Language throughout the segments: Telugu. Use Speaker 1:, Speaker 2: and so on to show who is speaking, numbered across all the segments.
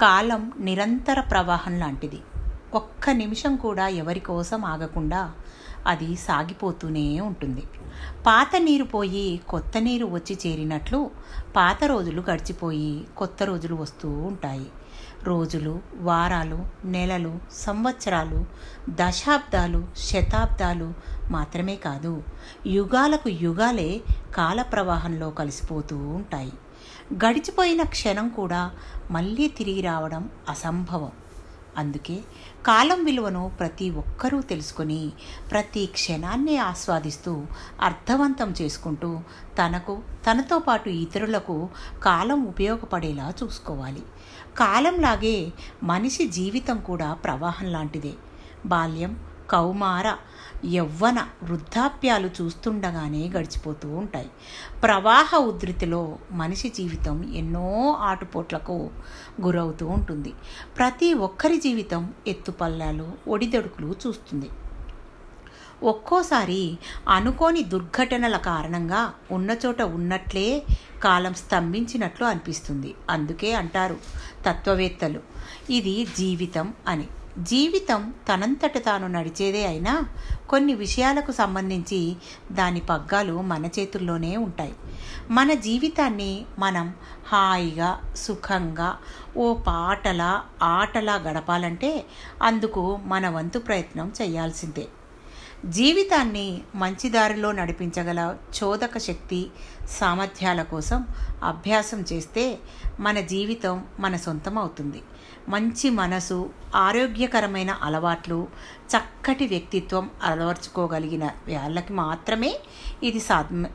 Speaker 1: కాలం నిరంతర ప్రవాహం లాంటిది. ఒక్క నిమిషం కూడా ఎవరి కోసం ఆగకుండా అది సాగిపోతూనే ఉంటుంది. పాత నీరు పోయి కొత్త నీరు వచ్చి చేరినట్లు పాత రోజులు గడిచిపోయి కొత్త రోజులు వస్తూ ఉంటాయి. రోజులు వారాలు నెలలు సంవత్సరాలు దశాబ్దాలు శతాబ్దాలు మాత్రమే కాదు యుగాలకు యుగాలే కాల ప్రవాహంలో కలిసిపోతూ ఉంటాయి. గడిచిపోయిన క్షణం కూడా మళ్ళీ తిరిగి రావడం అసంభవం. అందుకే కాలం విలువను ప్రతి ఒక్కరూ తెలుసుకొని ప్రతి క్షణాన్ని ఆస్వాదిస్తూ అర్థవంతం చేసుకుంటూ తనకు తనతో పాటు ఇతరులకు కాలం ఉపయోగపడేలా చూసుకోవాలి. కాలంలాగే మనిషి జీవితం కూడా ప్రవాహం లాంటిదే. బాల్యం కౌమార యవ్వన వృద్ధాప్యాలు చూస్తుండగానే గడిచిపోతూ ఉంటాయి. ప్రవాహ ఉధృతిలో మనిషి జీవితం ఎన్నో ఆటుపోట్లకు గురవుతూ ఉంటుంది. ప్రతి ఒక్కరి జీవితం ఎత్తుపల్లాలు ఒడిదొడుకులు చూస్తుంది. ఒక్కోసారి అనుకోని దుర్ఘటనల కారణంగా ఉన్న చోట ఉన్నట్లే కాలం స్తంభించినట్లు అనిపిస్తుంది. అందుకే అంటారు తత్వవేత్తలు ఇది జీవితం అని. జీవితం తనంతట తాను నడిచేదే అయినా కొన్ని విషయాలకు సంబంధించి దాని పగ్గాలు మన చేతుల్లోనే ఉంటాయి. మన జీవితాన్ని మనం హాయిగా సుఖంగా ఓ పాటలా ఆటలా గడపాలంటే అందుకు మన వంతు ప్రయత్నం చేయాల్సిందే. జీవితాన్ని మంచి దారిలో నడిపించగల చోదక శక్తి సామర్థ్యాల కోసం అభ్యాసం చేస్తే మన జీవితం మన సొంతం అవుతుంది మంచి మనసు ఆరోగ్యకరమైన అలవాట్లు చక్కటి వ్యక్తిత్వం అలవర్చుకోగలిగిన వాళ్ళకి మాత్రమే ఇది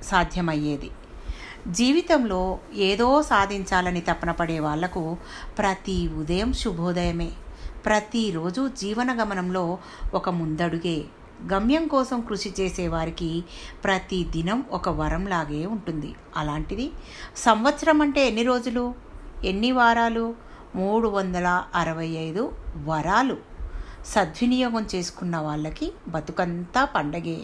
Speaker 1: సాధ్యమయ్యేది. జీవితంలో ఏదో సాధించాలని తపన పడే వాళ్ళకు ప్రతి ఉదయం శుభోదయమే. ప్రతిరోజు జీవన గమనంలో ఒక ముందడుగే గమ్యం కోసం కృషి చేసేవారికి ప్రతి దినం ఒక వరంలాగే ఉంటుంది. అలాంటిది సంవత్సరం అంటే ఎన్ని రోజులు? ఎన్ని వారాలు? మూడు వందల అరవై ఐదు వరాలు. సద్వినియోగం చేసుకున్న వాళ్ళకి బతుకంతా పండగే.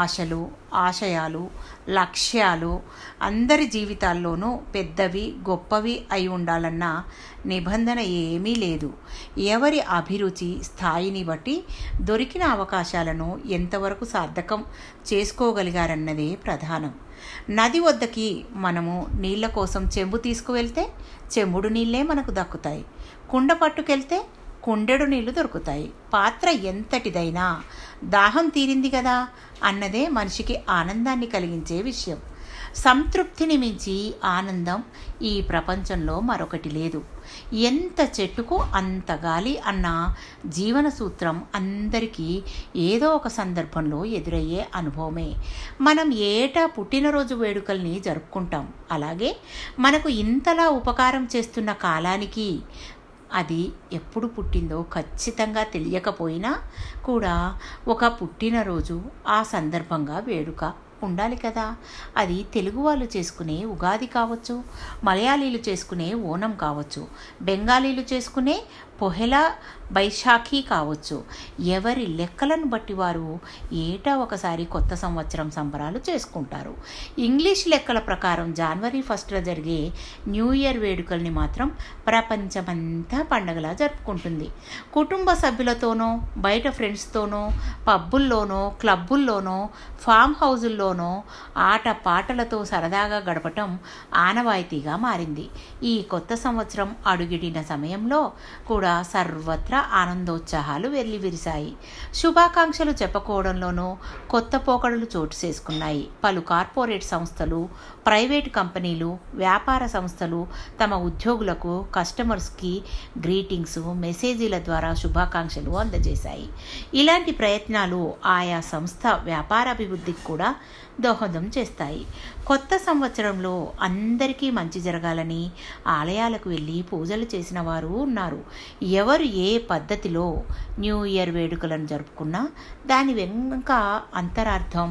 Speaker 1: ఆశలు ఆశయాలు లక్ష్యాలు అందరి జీవితాల్లోనూ పెద్దవి గొప్పవి అయి ఉండాలన్న నిబంధన ఏమీ లేదు. ఎవరి అభిరుచి స్థాయిని బట్టి దొరికిన అవకాశాలను ఎంతవరకు సార్థకం చేసుకోగలిగారన్నదే ప్రధానం. నది వద్దకి మనము నీళ్ళ కోసం చెంబు తీసుకువెళ్తే చెంబుడు నీళ్ళే మనకు దక్కుతాయి. కుండ పట్టుకెళ్తే కుండెడు నీళ్ళు దొరుకుతాయి. పాత్ర ఎంతటిదైనా దాహం తీరింది కదా అన్నదే మనిషికి ఆనందాన్ని కలిగించే విషయం. సంతృప్తిని మించి ఆనందం ఈ ప్రపంచంలో మరొకటి లేదు. ఎంత చెట్టుకు అంత గాలి అన్న జీవన సూత్రం అందరికీ ఏదో ఒక సందర్భంలో ఎదురయ్యే అనుభవమే. మనం ఏటా పుట్టినరోజు వేడుకల్ని జరుపుకుంటాం. అలాగే మనకు ఇంతలా ఉపకారం చేస్తున్న కాలానికి అది ఎప్పుడు పుట్టిందో ఖచ్చితంగా తెలియకపోయినా కూడా ఒక పుట్టినరోజు ఆ సందర్భంగా వేడుక ఉండాలి కదా. అది తెలుగు వాళ్ళు చేసుకునే ఉగాది కావచ్చు మలయాళీలు చేసుకునే ఓనం కావచ్చు బెంగాలీలు చేసుకునే పొహెలా బైశాఖీ కావచ్చు. ఎవరి లెక్కలను బట్టి వారు ఏటా ఒకసారి కొత్త సంవత్సరం సంబరాలు చేసుకుంటారు. ఇంగ్లీష్ లెక్కల ప్రకారం జనవరి ఫస్ట్లో జరిగే న్యూ ఇయర్ వేడుకల్ని మాత్రం ప్రపంచమంతా పండగలా జరుపుకుంటుంది. కుటుంబ సభ్యులతోనో బయట ఫ్రెండ్స్తోనో పబ్బుల్లోనో క్లబ్బుల్లోనో ఫామ్ హౌజుల్లోనో ఆట పాటలతో సరదాగా గడపటం ఆనవాయితీగా మారింది. ఈ కొత్త సంవత్సరం అడుగిడిన సమయంలో కూడా సర్వత్రా ఆనందోత్సాహాలు వెర్లివిరిశాయి శుభాకాంక్షలు చెప్పుకోవడంలోనూ కొత్త పోకడలు చోటు చేసుకున్నాయి. పలు కార్పొరేట్ సంస్థలు ప్రైవేటు కంపెనీలు వ్యాపార సంస్థలు తమ ఉద్యోగులకు కస్టమర్స్కి గ్రీటింగ్స్ మెసేజీల ద్వారా శుభాకాంక్షలు అందజేశాయి. ఇలాంటి ప్రయత్నాలు ఆయా సంస్థ వ్యాపారాభివృద్ధికి కూడా దోహదం చేస్తాయి. కొత్త సంవత్సరంలో అందరికీ మంచి జరగాలని ఆలయాలకు వెళ్ళి పూజలు చేసిన వారు ఉన్నారు. ఎవరు ఏ పద్ధతిలో న్యూ ఇయర్ వేడుకలను జరుపుకున్నా దాని వెనుక అంతరార్థం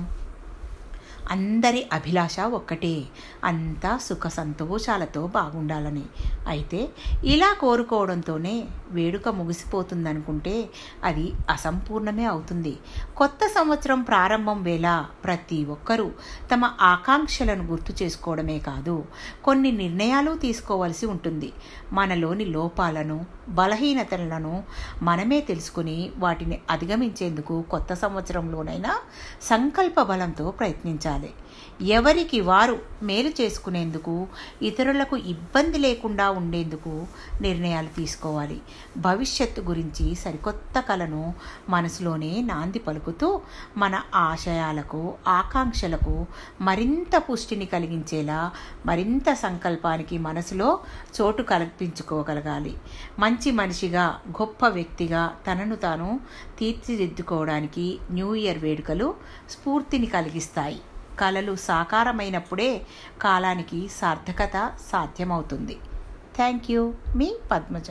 Speaker 1: అందరి అభిలాష ఒక్కటే. అంతా సుఖ సంతోషాలతో బాగుండాలని. అయితే ఇలా కోరుకోవడంతోనే వేడుక ముగిసిపోతుందనుకుంటే అది అసంపూర్ణమే అవుతుంది. కొత్త సంవత్సరం ప్రారంభం వేళ ప్రతి ఒక్కరూ తమ ఆకాంక్షలను గుర్తు చేసుకోవడమే కాదు కొన్ని నిర్ణయాలు తీసుకోవలసి ఉంటుంది. మనలోని లోపాలను బలహీనతలను మనమే తెలుసుకుని వాటిని అధిగమించేందుకు కొత్త సంవత్సరంలోనైనా సంకల్ప బలంతో ప్రయత్నించాలి. ఎవరికి వారు మేలు చేసుకునేందుకు ఇతరులకు ఇబ్బంది లేకుండా ఉండేందుకు నిర్ణయాలు తీసుకోవాలి. భవిష్యత్తు గురించి సరికొత్త కలను మనసులోనే నాంది పలుకుతూ మన ఆశయాలకు ఆకాంక్షలకు మరింత పుష్టిని కలిగించేలా మరింత సంకల్పానికి మనసులో చోటు కల్పించుకోగలగాలి. మంచి మనిషిగా గొప్ప వ్యక్తిగా తనను తాను తీర్చిదిద్దుకోవడానికి న్యూ ఇయర్ వేడుకలు స్ఫూర్తిని కలిగిస్తాయి. కలలు సాకారమైనప్పుడే కాలానికి సార్థకత సాధ్యమవుతుంది. Thank you. మీ పద్మజ